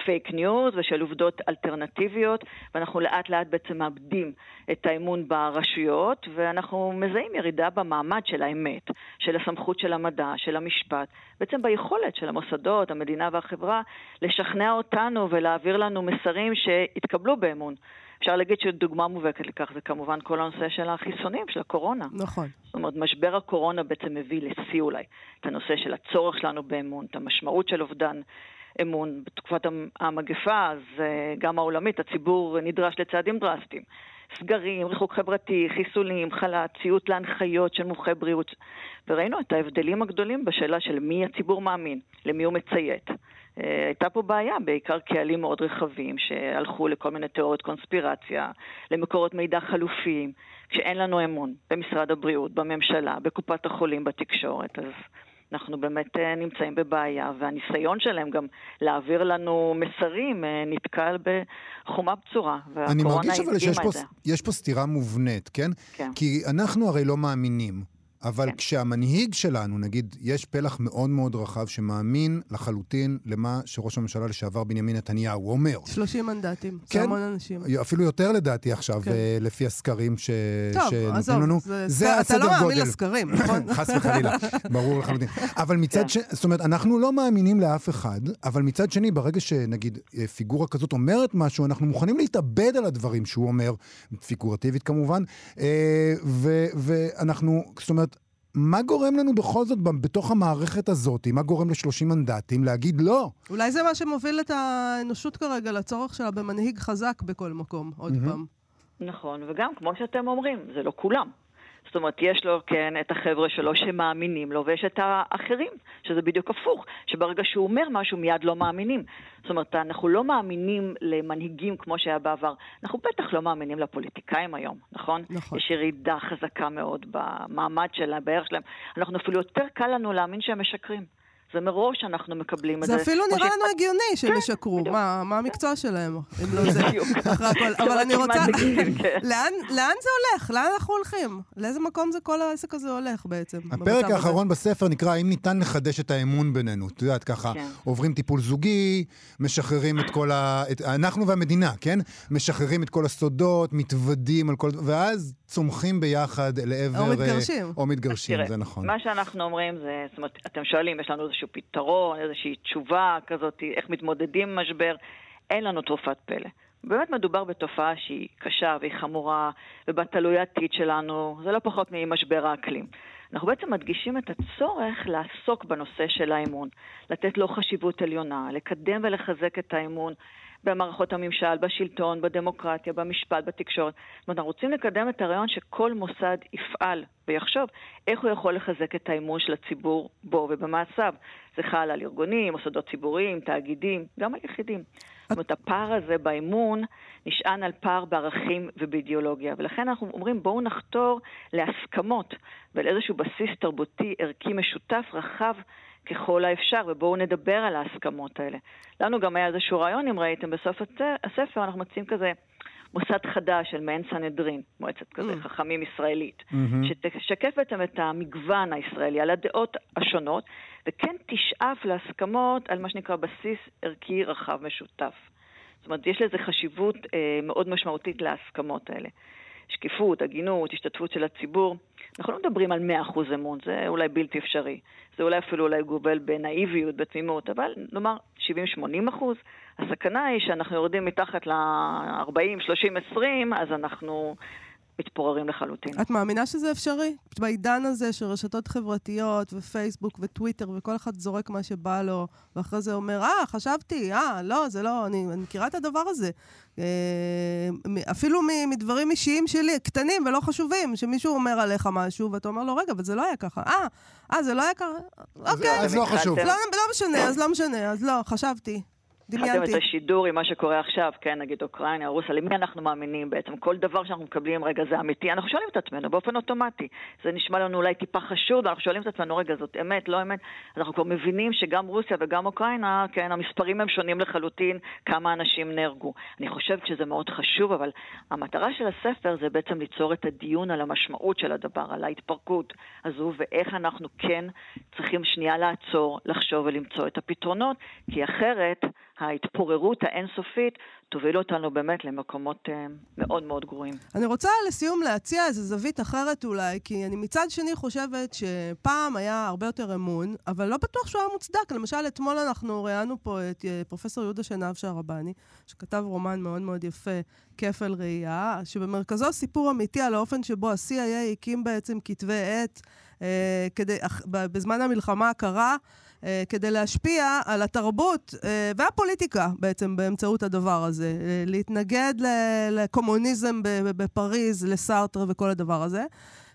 פייק אה, ניוז ושל עובדות אלטרנטיביות, ואנחנו לאט לאט בעצם מאבדים את האמון ברשויות, ואנחנו מזהים ירידה במעמד של האמת, של הסמכות של המדע, של המשפט, בעצם ביכולת של המוסדות, המדינה והחברה, לשכנע אותנו ולהעביר לנו מסרים שהתקבלו באמון. אפשר להגיד שדוגמה מובהקת לכך זה כמובן כל הנושא של החיסונים, של הקורונה. נכון. זאת אומרת, משבר הקורונה בעצם מביא לשיא אולי את הנושא של הצורך שלנו באמון, את המשמעות של אובדן אמון. בתקופת המגפה, אז אה, גם העולמית, הציבור נדרש לצעדים דרסטיים. סגרים, ריחוק חברתי, חיסולים, חל"ת, ציות להנחיות של מומחי בריאות. וראינו את ההבדלים הגדולים בשאלה של מי הציבור מאמין, למי הוא מציית. אה, הייתה פה בעיה, בעיקר קהלים מאוד רחבים שהלכו לכל מיני תיאוריות קונספירציה, למקורות מידע חלופיים, כשאין לנו אמון במשרד הבריאות, בממשלה, בקופת החולים, בתקשורת. אז אנחנו באמת אה, נמצאים בבעיה, והניסיון שלהם גם להעביר לנו מסרים אה, נתקל בחומה בצורה, והקורונה הדגימה את זה. יש פה סתירה מובנית, כן? כן. כי אנחנו הרי לא מאמינים. אבל כן. כשהמנהיג שלנו, נגיד, יש פלח מאוד מאוד רחב שמאמין לחלוטין למה שראש הממשלה לשעבר בנימין נתניהו אומר. 30 מנדטים, כן, זה המון אנשים. אפילו יותר לדעתי עכשיו, כן. אה, לפי הסקרים ש... טוב, עזוב, לנו. זה, זה הסדר גודל. אתה לא מאמין לסקרים, נכון? חס וחלילה, ברור לחלוטין. אבל מצד כן. שני, זאת אומרת, אנחנו לא מאמינים לאף אחד, אבל מצד שני, ברגע שנגיד אה, פיגורה כזאת אומרת משהו, אנחנו מוכנים להתאבד על הדברים שהוא אומר, פיגורטיבית כמובן, אה, ואנחנו, זאת אומרת, מה גורם לנו בכל זאת בתוך המערכת הזאת, מה גורם ל-30 מנדטים להגיד לא? אולי זה מה שמוביל את האנושות כרגע לצורך שלה במנהיג חזק בכל מקום, עוד mm-hmm. פעם. נכון, וגם, כמו שאתם אומרים, זה לא כולם. זאת אומרת, יש לו, כן, את החבר'ה שלו שמאמינים לו, ויש את האחרים, שזה בדיוק הפוך, שברגע שהוא אומר משהו מיד לא מאמינים. זאת אומרת, אנחנו לא מאמינים למנהיגים כמו שהיה בעבר. אנחנו בטח לא מאמינים לפוליטיקאים היום, נכון? נכון. יש ירידה חזקה מאוד במעמד שלהם, בערך שלהם. אנחנו אפילו יותר קל לנו להאמין שהם משקרים. זה מראש אנחנו מקבלים את זה. זה אפילו נראה לנו הגיוני שהם כן, ישקרו. מה המקצוע שלהם? אם לא זה, אחרי הכל. אבל אני רוצה... כן. לאן זה הולך? לאן אנחנו הולכים? לאיזה מקום זה כל העסק הזה הולך בעצם? הפרק האחרון בספר נקרא האם ניתן לחדש את האמון בינינו. את יודעת, ככה, כן. עוברים טיפול זוגי, משחררים את כל ה... אנחנו והמדינה, כן? משחררים את כל הסודות, מתוודים על כל... ואז צומחים ביחד לעבר... או מתגרשים. או מתגרשים, זה נכון. מה שאנחנו אומרים זה, זאת אומרת, אתם שואלים, יש לנו איזשהו פתרון, איזושהי תשובה כזאת, איך מתמודדים עם משבר, אין לנו תרופת פלא. באמת מדובר בתופעה שהיא קשה והיא חמורה, ובתלוי העתיד שלנו, זה לא פחות ממשבר האקלים. אנחנו בעצם מדגישים את הצורך לעסוק בנושא של האמון, לתת לו חשיבות עליונה, לקדם ולחזק את האמון במערכות הממשל, בשלטון, בדמוקרטיה, במשפט, בתקשורת. זאת אומרת, אנחנו רוצים לקדם את הרעיון שכל מוסד יפעל ויחשוב איך הוא יכול לחזק את האמון של הציבור בו ובמעשיו. זה חל על ארגונים, מוסדות ציבוריים, תאגידים, גם על יחידים. זאת אומרת, הפער הזה באמון נשען על פער בערכים ובאידיאולוגיה. ולכן אנחנו אומרים, בואו נחתור להסכמות ולאיזשהו בסיס תרבותי ערכי משותף רחב ככל האפשר, ובואו נדבר על ההסכמות האלה. לנו גם היה איזשהו רעיון, אם ראיתם, בסוף הספר אנחנו מציעים כזה מוסד חדש של מעין סנהדרין, מועצת כזה, Mm. חכמים ישראלית, מהמם. שתשקף בעצם את המגוון הישראלי, על הדעות השונות, וכן תשאף להסכמות על מה שנקרא בסיס ערכי רחב משותף. זאת אומרת, יש לזה חשיבות אה, מאוד משמעותית להסכמות האלה. שקיפות, הגינות, השתתפות של הציבור. אנחנו לא מדברים על 100% אמון, זה אולי בלתי אפשרי. זה אולי אפילו אולי גובל בנאיביות, בתמימות, אבל נאמר 70-80 אחוז. הסכנה היא שאנחנו יורדים מתחת ל-40, 30, 20, אז אנחנו מתפוררים לחלוטין. את מאמינה שזה אפשרי? בעידן הזה של רשתות חברתיות ופייסבוק וטוויטר וכל אחד זורק מה שבא לו, ואחרי זה אומר, אה, חשבתי, אה, לא, זה לא, אני, אני מכירה את הדבר הזה. אה, אפילו מדברים אישיים שלי, קטנים ולא חשובים, שמישהו אומר עליך משהו, ואתה אומר לו, רגע, אבל זה לא היה ככה. אה, אה, זה לא היה ככה? אז- אוקיי. אז לא חשוב. לא, לא משנה, אז לא משנה, אז לא, חשבתי. התחלתם דמיינתי. את השידור עם מה שקורה עכשיו, כן, נגיד אוקראינה, רוסיה, למי אנחנו מאמינים בעצם? כל דבר שאנחנו מקבלים, רגע, זה אמיתי? אנחנו שואלים את עצמנו באופן אוטומטי. זה נשמע לנו אולי טיפה חשוד, אנחנו שואלים את עצמנו, רגע, זאת אמת, לא אמת? אז אנחנו כבר מבינים שגם רוסיה וגם אוקראינה, כן, המספרים הם שונים לחלוטין, כמה אנשים נהרגו. אני חושבת שזה מאוד חשוב, אבל המטרה של הספר זה בעצם ליצור את הדיון על המשמעות של הדבר, על ההתפרקות הזו, ואיך אנחנו כן צריכים שנייה לעצור, לחשוב ולמצוא את הפתרונות, כי אחרת ההתפוררות האינסופית תוביל אותנו באמת למקומות אה, מאוד מאוד גרועים. אני רוצה לסיום להציע איזו זווית אחרת אולי, כי אני מצד שני חושבת שפעם היה הרבה יותר אמון, אבל לא בטוח שהוא היה מוצדק. למשל, אתמול אנחנו ראיינו פה את אה, פרופסור יהודה שנהב שערבני, שכתב רומן מאוד מאוד יפה, כפל ראייה, שבמרכזו סיפור אמיתי על האופן שבו ה-CIA הקים בעצם כתבי עת אה, כדי, ב- בזמן המלחמה הקרה. אה, כדי להשפיע על התרבות אה, והפוליטיקה בעצם באמצעות הדבר הזה. אה, להתנגד לקומוניזם בפריז, לסארטר וכל הדבר הזה.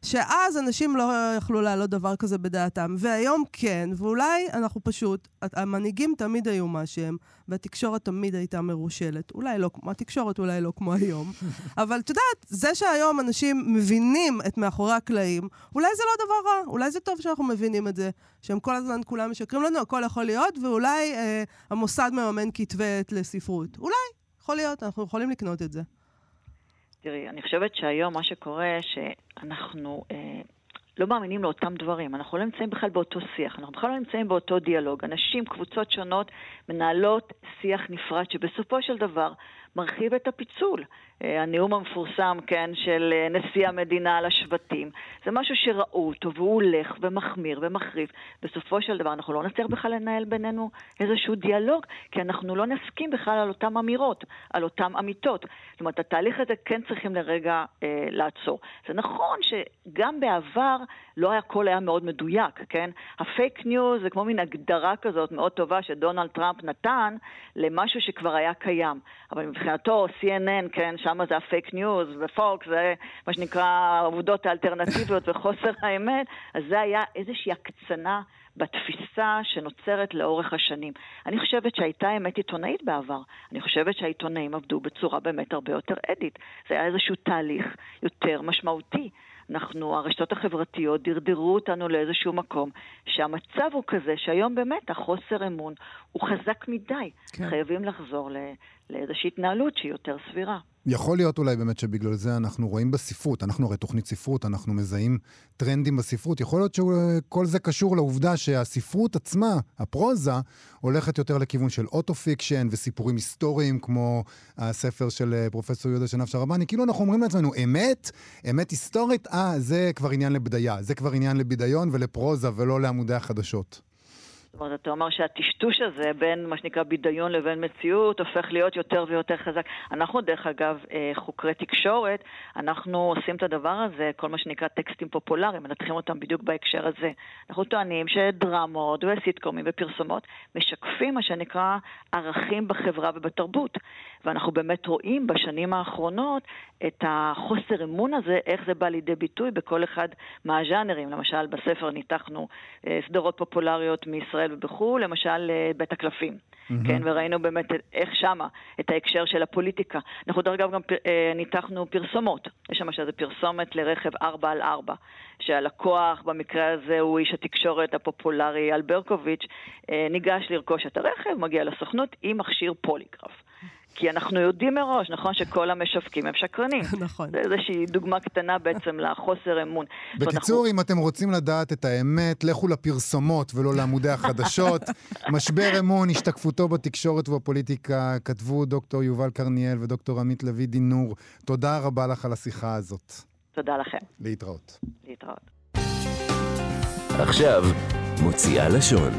שאז אנשים לא יכלו להעלות דבר כזה בדעתם, והיום כן, ואולי אנחנו פשוט, המנהיגים תמיד היו מה שהם, והתקשורת תמיד הייתה מרושלת. אולי לא, כמו התקשורת אולי לא כמו היום, אבל את יודעת, זה שהיום אנשים מבינים את מאחורי הקלעים, אולי זה לא דבר רע, אולי זה טוב שאנחנו מבינים את זה, שהם כל הזמן כולם משקרים לנו, הכל יכול להיות, ואולי אה, המוסד מממן כתבי עת לספרות. אולי, יכול להיות, אנחנו יכולים לקנות את זה. תראי, אני חושבת שהיום מה שקורה, שאנחנו אה, לא מאמינים לאותם דברים. אנחנו לא נמצאים בכלל באותו שיח, אנחנו בכלל לא נמצאים באותו דיאלוג. אנשים, קבוצות שונות, מנהלות שיח נפרד, שבסופו של דבר מרחיב את הפיצול. אה, הנאום המפורסם, כן, של אה, נשיא המדינה על השבטים, זה משהו שראו אותו, והוא הולך ומחמיר ומחריף. בסופו של דבר אנחנו לא נצליח בכלל לנהל בינינו איזשהו דיאלוג, כי אנחנו לא נסכים בכלל על אותן אמירות, על אותן אמיתות. זאת אומרת, התהליך הזה כן צריכים לרגע אה, לעצור. זה נכון שגם בעבר לא הכל היה מאוד מדויק, כן? הפייק ניוז זה כמו מין הגדרה כזאת מאוד טובה שדונלד טראמפ נתן למשהו שכבר היה קיים. אבל מבחינתו, CNN, כן, שם זה הפייק ניוז, ופוקס זה מה שנקרא העובדות האלטרנטיביות וחוסר האמת, אז זה היה איזושהי הקצנה בתפיסה שנוצרת לאורך השנים. אני חושבת שהייתה אמת עיתונאית בעבר. אני חושבת שהעיתונאים עבדו בצורה באמת הרבה יותר אדית. זה היה איזשהו תהליך יותר משמעותי. אנחנו, הרשתות החברתיות דרדרו אותנו לאיזשהו מקום שהמצב הוא כזה שהיום באמת החוסר אמון הוא חזק מדי. כן. חייבים לחזור ל- לאיזושהי התנהלות שהיא יותר סבירה. יכול להיות אולי באמת שבגלל זה אנחנו רואים בספרות, אנחנו הרי תוכנית ספרות, אנחנו מזהים טרנדים בספרות, יכול להיות שכל זה קשור לעובדה שהספרות עצמה, הפרוזה, הולכת יותר לכיוון של אוטו-פיקשן וסיפורים היסטוריים, כמו הספר של אה, פרופסור יהודה שנב שרבני, כאילו אנחנו אומרים לעצמנו, אמת, אמת היסטורית, אה, זה כבר עניין לבדיה, זה כבר עניין לבידיון ולפרוזה ולא לעמודי החדשות. זאת אומרת, אתה אומר שהטשטוש הזה בין מה שנקרא בידיון לבין מציאות הופך להיות יותר ויותר חזק. אנחנו, דרך אגב, אה, חוקרי תקשורת, אנחנו עושים את הדבר הזה, כל מה שנקרא טקסטים פופולריים, מנתחים אותם בדיוק בהקשר הזה. אנחנו טוענים שדרמות וסיטקומים ופרסומות משקפים מה שנקרא ערכים בחברה ובתרבות. ואנחנו באמת רואים בשנים האחרונות את החוסר אמון הזה, איך זה בא לידי ביטוי בכל אחד מהז'אנרים. למשל, בספר ניתחנו אה, סדרות פופולריות מישראל ובחו"ל, למשל אה, בית הקלפים. Mm-hmm. כן, וראינו באמת איך שמה, את ההקשר של הפוליטיקה. אנחנו דרך אגב גם פ- אה, ניתחנו פרסומות. יש שם שזה פרסומת לרכב 4 על 4, שהלקוח במקרה הזה הוא איש התקשורת הפופולרי אל ברקוביץ', אה, ניגש לרכוש את הרכב, מגיע לסוכנות עם מכשיר פוליגרף. כי אנחנו יודעים מראש, נכון, שכל המשווקים הם שקרנים. נכון. זה איזושהי דוגמה קטנה בעצם לחוסר אמון. בקיצור, אנחנו- אם אתם רוצים לדעת את האמת, לכו לפרסומות ולא לעמודי החדשות. משבר אמון, השתקפותו בתקשורת ובפוליטיקה, כתבו דוקטור יובל קרניאל ודוקטור עמית לוי דינור. תודה רבה לך על השיחה הזאת. תודה לכם, להתראות. להתראות. עכשיו, מוציאה לשון.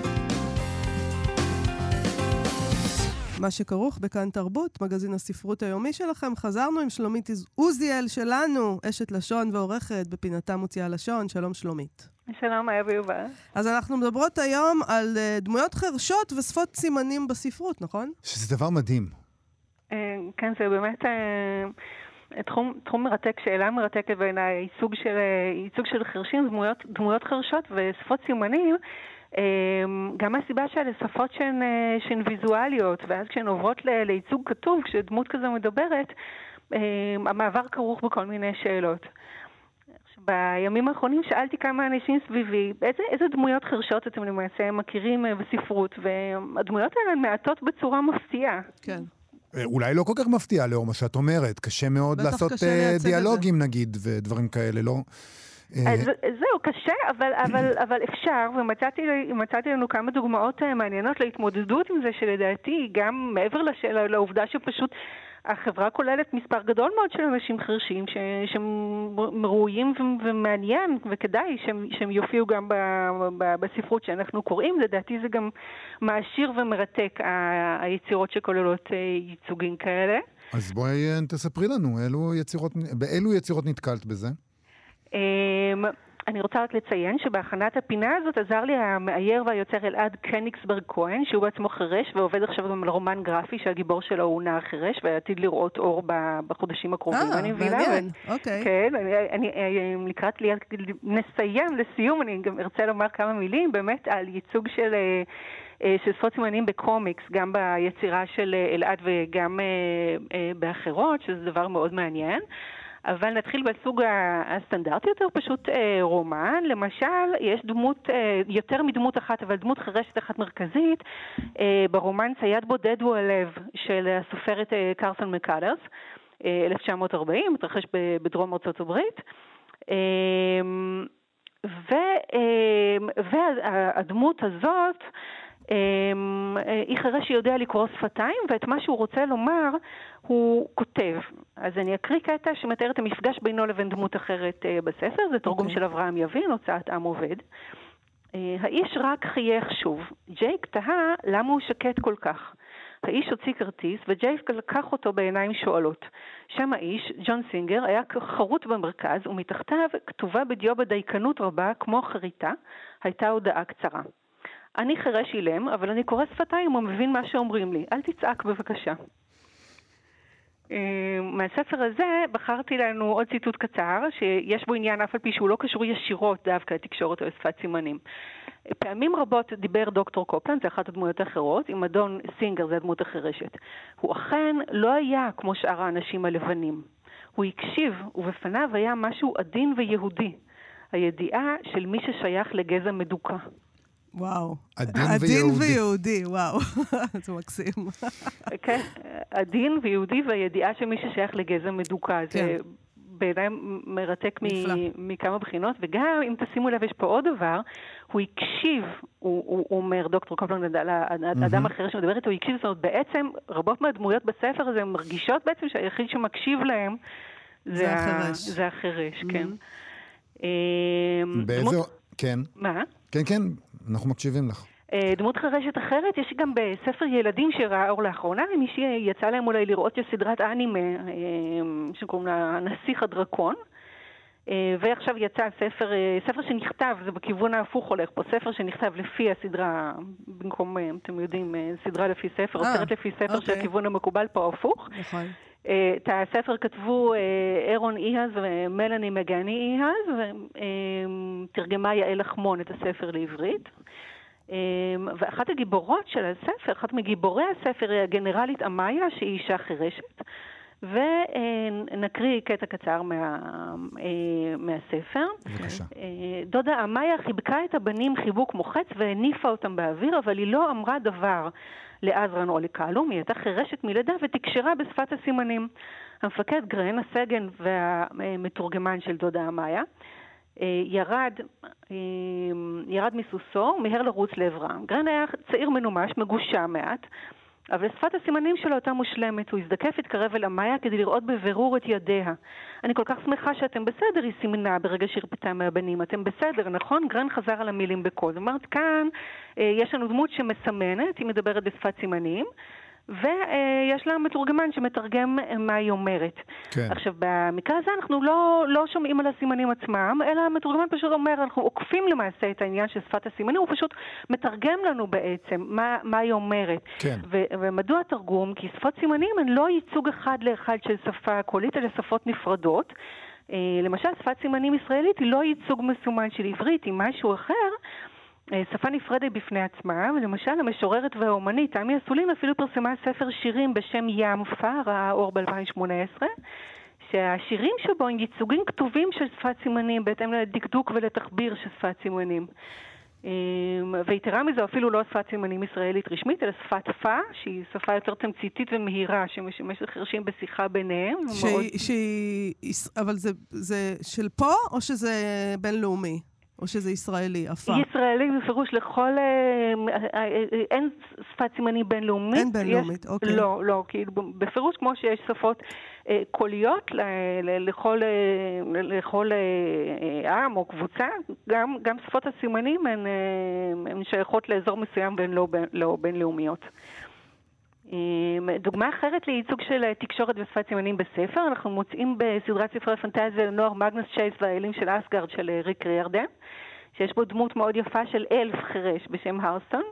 מה שכרוך בכאן תרבות, מגזין הספרות היומי שלכם. חזרנו עם שלומית עוז- עוזיאל שלנו, אשת לשון ועורכת בפינתה מוציאה לשון. שלום שלומית. שלום, איה ויובל. אז אנחנו מדברות היום על uh, דמויות חרשות ושפות סימנים בספרות, נכון? שזה דבר מדהים. אה, כן, זה באמת אה, תחום, תחום מרתק, שאלה מרתקת בעיניי, ייצוג של, ייצוג של חרשים, דמויות, דמויות חרשות ושפות סימנים. אה, גם מהסיבה שאלה שפות שהן, אה, שהן ויזואליות, ואז כשהן עוברות לייצוג כתוב, כשדמות כזו מדברת, אה, המעבר כרוך בכל מיני שאלות. בימים האחרונים שאלתי כמה אנשים סביבי, איזה, איזה דמויות חרשות אתם למעשה מכירים אה, בספרות, והדמויות האלה מעטות בצורה מפתיעה. כן. אה, אולי לא כל כך מפתיע לאור מה שאת אומרת. קשה מאוד לעשות קשה. דיאלוגים נגיד, ודברים כאלה, לא? אה, אז זהו, קשה, אבל, אבל, אבל אפשר, ומצאתי מצאתי לנו כמה דוגמאות אה, מעניינות להתמודדות עם זה, שלדעתי גם מעבר לשאלה, לעובדה שפשוט החברה כוללת מספר גדול מאוד של אנשים חרשים ש- שהם ראויים ו- ומעניין, וכדאי שהם, שהם יופיעו גם ב, ב, בספרות שאנחנו קוראים. לדעתי זה גם מעשיר ומרתק, ה- היצירות שכוללות אה, ייצוגים כאלה. אז בואי תספרי לנו, אילו יצירות, באילו יצירות נתקלת בזה? אמ, אני רוצה רק לציין שבהכנת הפינה הזאת עזר לי המאייר והיוצר אלעד קניגסברג כהן, שהוא בעצמו חירש ועובד עכשיו גם על רומן גרפי שהגיבור שלו הוא נער חירש ועתיד לראות אור בחודשים הקרובים, אה, אני מבינה. מעניין, אוקיי. כן, אני, אני, אני לקראת לי, נסיים, לסיום, אני גם ארצה לומר כמה מילים באמת על ייצוג של... אה, אה, של שפות סימנים בקומיקס, גם ביצירה של אה, אלעד וגם אה, אה, באחרות, שזה דבר מאוד מעניין. אבל נתחיל בסוג הסטנדרטי יותר, פשוט אה, רומן. למשל, יש דמות, אה, יותר מדמות אחת, אבל דמות חרשת אחת מרכזית, אה, ברומן צייד בודד הוא הלב של הסופרת אה, קרסון מקאלרס, אה, 1940, מתרחש בדרום ארצות הברית. אה, ו- אה, והדמות הזאת, היא חירש שיודע לקרוא שפתיים, ואת מה שהוא רוצה לומר הוא כותב. אז אני אקריא קטע שמתאר את המפגש בינו לבין דמות אחרת אה, בספר, זה תרגום אוקיי. של אברהם יבין, הוצאת עם עובד. אה, האיש רק חייך שוב. ג'ייק תהה למה הוא שקט כל כך. האיש הוציא כרטיס, וג'ייק לקח אותו בעיניים שואלות. שם האיש, ג'ון סינגר, היה חרוט במרכז, ומתחתיו, כתובה בדיו בדייקנות רבה, כמו חריטה, הייתה הודעה קצרה. אני חירש אילם, אבל אני קורא שפתיים ומבין מה שאומרים לי. אל תצעק בבקשה. אה, מהספר הזה בחרתי לנו עוד ציטוט קצר, שיש בו עניין אף על פי שהוא לא קשור ישירות דווקא לתקשורת או לשפת סימנים. פעמים רבות דיבר דוקטור קופלנד, זה אחת הדמויות האחרות, עם אדון סינגר, זה הדמות החירשת. הוא אכן לא היה כמו שאר האנשים הלבנים. הוא הקשיב, ובפניו היה משהו עדין ויהודי. הידיעה של מי ששייך לגזע מדוכא. וואו. עדין עדין ויהודי. ויהודי, וואו. זה מקסים. כן, עדין ויהודי והידיעה של מי ששייך לגזע מדוכא. זה כן. בעיניי מרתק נפלא. מ- מכמה בחינות, וגם, אם תשימו לב, יש פה עוד דבר, הוא הקשיב, הוא, הוא, הוא אומר, דוקטור קופלנד, על האדם האחר שמדבר איתו, הוא הקשיב, זאת אומרת, בעצם, רבות מהדמויות בספר הזה מרגישות בעצם שהיחיד שמקשיב להם זה ה- החירש. זה החירש, כן. אמ, באיזה... כן. מה? כן, כן, אנחנו מקשיבים לך. אה, דמות חרשת אחרת, יש גם בספר ילדים שראה אור לאחרונה, מי שיצא להם אולי לראות יש סדרת אנימה אה, שקוראים לה הנסיך הדרקון. אה, ועכשיו יצא ספר, ספר שנכתב, זה בכיוון ההפוך הולך פה, ספר שנכתב לפי הסדרה, במקום, אתם יודעים, סדרה לפי ספר, או סרט לפי ספר, אוקיי. שהכיוון המקובל פה הפוך. נכון. אה, את הספר כתבו אה, אירון איהז ומלאני מגני איהז, ותרגמה יעל לחמון את הספר לעברית. אה, ואחת הגיבורות של הספר, אחת מגיבורי הספר היא הגנרלית אמיה, שהיא אישה חירשת. ונקריא קטע קצר מה, אה, מהספר. בבקשה. אה, דודה אמיה חיבקה את הבנים חיבוק מוחץ והניפה אותם באוויר, אבל היא לא אמרה דבר לעזרן או לקלום, היא הייתה חירשת מלידה ותקשרה בשפת הסימנים. המפקד גרן, הסגן והמתורגמן של דודה אמיה, אה, ירד, ירד מסוסו, מיהר לרוץ לעברם. גרן היה צעיר מנומש, מגושם מעט, אבל שפת הסימנים שלו הייתה מושלמת. הוא הזדקף, התקרב אל המאיה כדי לראות בבירור את ידיה. אני כל כך שמחה שאתם בסדר, היא סימנה ברגע שהרפתה מהבנים. אתם בסדר, נכון? גרן חזר על המילים בקול. זאת אומרת, כאן אה, יש לנו דמות שמסמנת, היא מדברת בשפת סימנים. ויש לה מתורגמן שמתרגם מה היא אומרת. כן. עכשיו, במקרה הזה אנחנו לא, לא שומעים על הסימנים עצמם, אלא המתורגמן פשוט אומר, אנחנו עוקפים למעשה את העניין של שפת הסימנים, הוא פשוט מתרגם לנו בעצם מה, מה היא אומרת. כן. ו- ומדוע תרגום? כי שפות סימנים הן לא ייצוג אחד לאחד של שפה קולית, אלא שפות נפרדות. אה, למשל, שפת סימנים ישראלית היא לא ייצוג מסומן של עברית, היא משהו אחר. אה, שפה נפרדת בפני עצמה, ולמשל המשוררת והאומנית תמי אסולין אפילו פרסמה ספר שירים בשם ים פאר, האור ב-2018, שהשירים שבו הם ייצוגים כתובים של שפת סימנים בהתאם לדקדוק ולתחביר של שפת סימנים. אה, ויתרה מזו, אפילו לא שפת סימנים ישראלית רשמית, אלא שפת פה, שהיא שפה יותר תמציתית ומהירה, שמשמשת חרשים בשיחה ביניהם. מאוד- שהיא, שהיא, יש- אבל זה, זה של פה, או שזה בינלאומי? או שזה ישראלי, עפה? ישראלי בפירוש לכל... אה, אה, אה, אין שפת סימנים בינלאומית. אין בינלאומית, יש- אוקיי. לא, לא, כאילו בפירוש כמו שיש שפות אה, קוליות ל- ל- לכל, אה, לכל אה, עם או קבוצה, גם, גם שפות הסימנים הן, אה, הן שייכות לאזור מסוים והן לא, בין- לא בינלאומיות. אה, דוגמה אחרת לייצוג של אה, תקשורת ושפת סימנים בספר, אנחנו מוצאים בסדרת ספרי פנטזיה לנוער מגנוס צ'ייס והאלים של אסגרד של אה, ריק ריארדן, שיש בו דמות מאוד יפה של אלף חירש בשם הארת'סטון,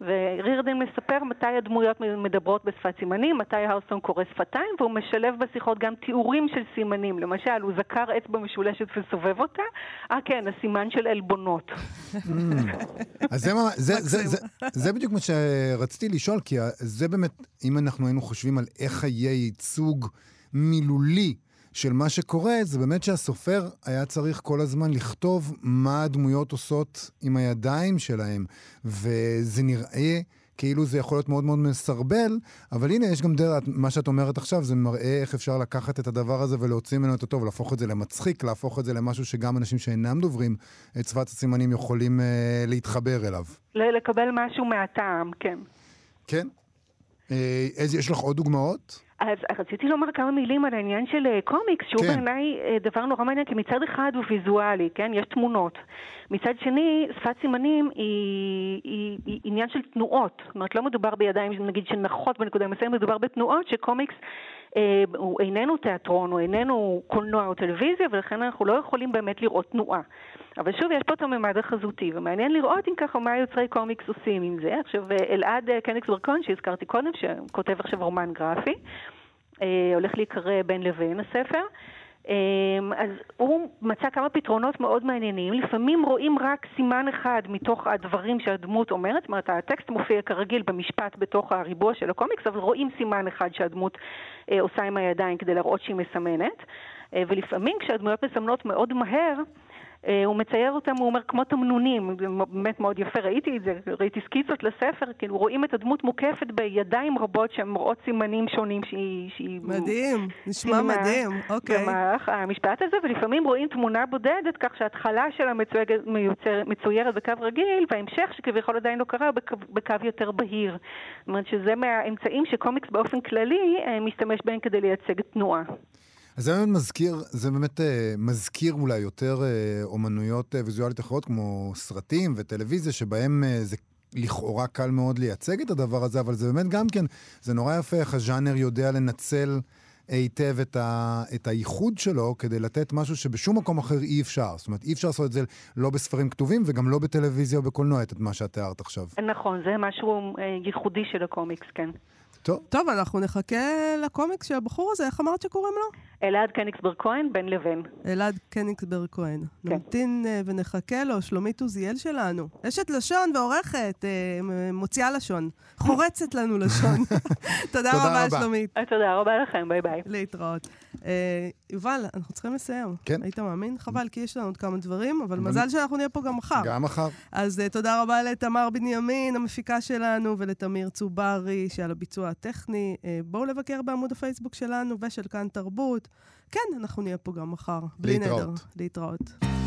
וריירדן מספר מתי הדמויות מדברות בשפת סימנים, מתי הארת'סטון קורא שפתיים, והוא משלב בשיחות גם תיאורים של סימנים. למשל, הוא זקר אצבע משולשת וסובב אותה, אה כן, הסימן של עלבונות. אז זה, מה- זה, זה, מקסים. זה, זה בדיוק מה שרציתי לשאול, כי זה באמת, אם אנחנו היינו חושבים על איך יהיה ייצוג מילולי של מה שקורה, זה באמת שהסופר היה צריך כל הזמן לכתוב מה הדמויות עושות עם הידיים שלהם, וזה נראה... כאילו זה יכול להיות מאוד מאוד מסרבל, אבל הנה, יש גם דרך, מה שאת אומרת עכשיו, זה מראה איך אפשר לקחת את הדבר הזה ולהוציא ממנו את הטוב, להפוך את זה למצחיק, להפוך את זה למשהו שגם אנשים שאינם דוברים את שפת הסימנים יכולים אה, להתחבר אליו. לקבל משהו מהטעם, כן. כן? אה, יש לך עוד דוגמאות? אז רציתי לומר כמה מילים על העניין של אה, קומיקס, שהוא כן. בעיניי אה, דבר נורא מעניין, כי מצד אחד הוא ויזואלי, כן? יש תמונות. מצד שני, שפת סימנים היא, היא, היא עניין של תנועות. זאת אומרת, לא מדובר בידיים, נגיד, שנחות בנקודה מסוימת, מדובר בתנועות שקומיקס אה, הוא איננו תיאטרון, הוא איננו קולנוע או טלוויזיה, ולכן אנחנו לא יכולים באמת לראות תנועה. אבל שוב, יש פה את הממד החזותי, ומעניין לראות אם ככה מה יוצרי קומיקס עושים עם זה. עכשיו, אלעד אה, קניגסברג כהן, שהזכרתי קודם, שכותב עכשיו רומן גרפי, אה, הולך להיקרא בין לבין הספר. אה, אז הוא מצא כמה פתרונות מאוד מעניינים. לפעמים רואים רק סימן אחד מתוך הדברים שהדמות אומרת, זאת אומרת, הטקסט מופיע כרגיל במשפט בתוך הריבוע של הקומיקס, אבל רואים סימן אחד שהדמות עושה עם הידיים כדי להראות שהיא מסמנת. ולפעמים כשהדמויות מסמנות מאוד מהר, הוא מצייר אותם, הוא אומר, כמו תמנונים, באמת מאוד יפה, ראיתי את זה, ראיתי סקיצות לספר, כאילו רואים את הדמות מוקפת בידיים רבות שהן מראות סימנים שונים שהיא... שהיא מדהים, נשמע סימנה מדהים, אוקיי. במהלך המשפט הזה, ולפעמים רואים תמונה בודדת, כך שההתחלה שלה מיוצר, מצוירת בקו רגיל, וההמשך, שכביכול עדיין לא קרה, בקו, בקו יותר בהיר. זאת אומרת שזה מהאמצעים שקומיקס באופן כללי אה, משתמש בהם כדי לייצג תנועה. אז זה באמת מזכיר, זה באמת אה, מזכיר אולי יותר אה, אומנויות אה, ויזואליות אחרות, כמו סרטים וטלוויזיה, שבהם אה, זה לכאורה קל מאוד לייצג את הדבר הזה, אבל זה באמת גם כן, זה נורא יפה איך הז'אנר יודע לנצל היטב את, ה, את הייחוד שלו כדי לתת משהו שבשום מקום אחר אי אפשר. זאת אומרת, אי אפשר לעשות את זה לא בספרים כתובים וגם לא בטלוויזיה או בקולנוע, את מה שאת תיארת עכשיו. נכון, זה משהו אה, ייחודי של הקומיקס, כן. טוב. טוב, אנחנו נחכה לקומיקס של הבחור הזה, איך אמרת שקוראים לו? אלעד קניגסברג כהן, בין לבין. אלעד קניגסברג כהן. כן. נמתין אה, ונחכה לו, שלומית עוזיאל שלנו. אשת לשון ועורכת, מ- מוציאה לשון. חורצת לנו לשון. תודה תודה רבה, רבה. שלומית. אה, תודה רבה לכם, ביי ביי. להתראות. אה, יובל, אנחנו צריכים לסיים. כן. היית מאמין? חבל, כי יש לנו עוד כמה דברים, אבל אבל- מזל שאנחנו נהיה פה גם מחר. גם מחר. אז אה, תודה רבה לתמר בנימין, המפיקה שלנו, ולתמיר צוברי, שעל הביצוע הטכני. אה, בואו לבקר בעמוד הפייסבוק שלנו ושל כאן תרבות. כן, אנחנו נהיה פה גם מחר. בלי להתראות. נדר. להתראות.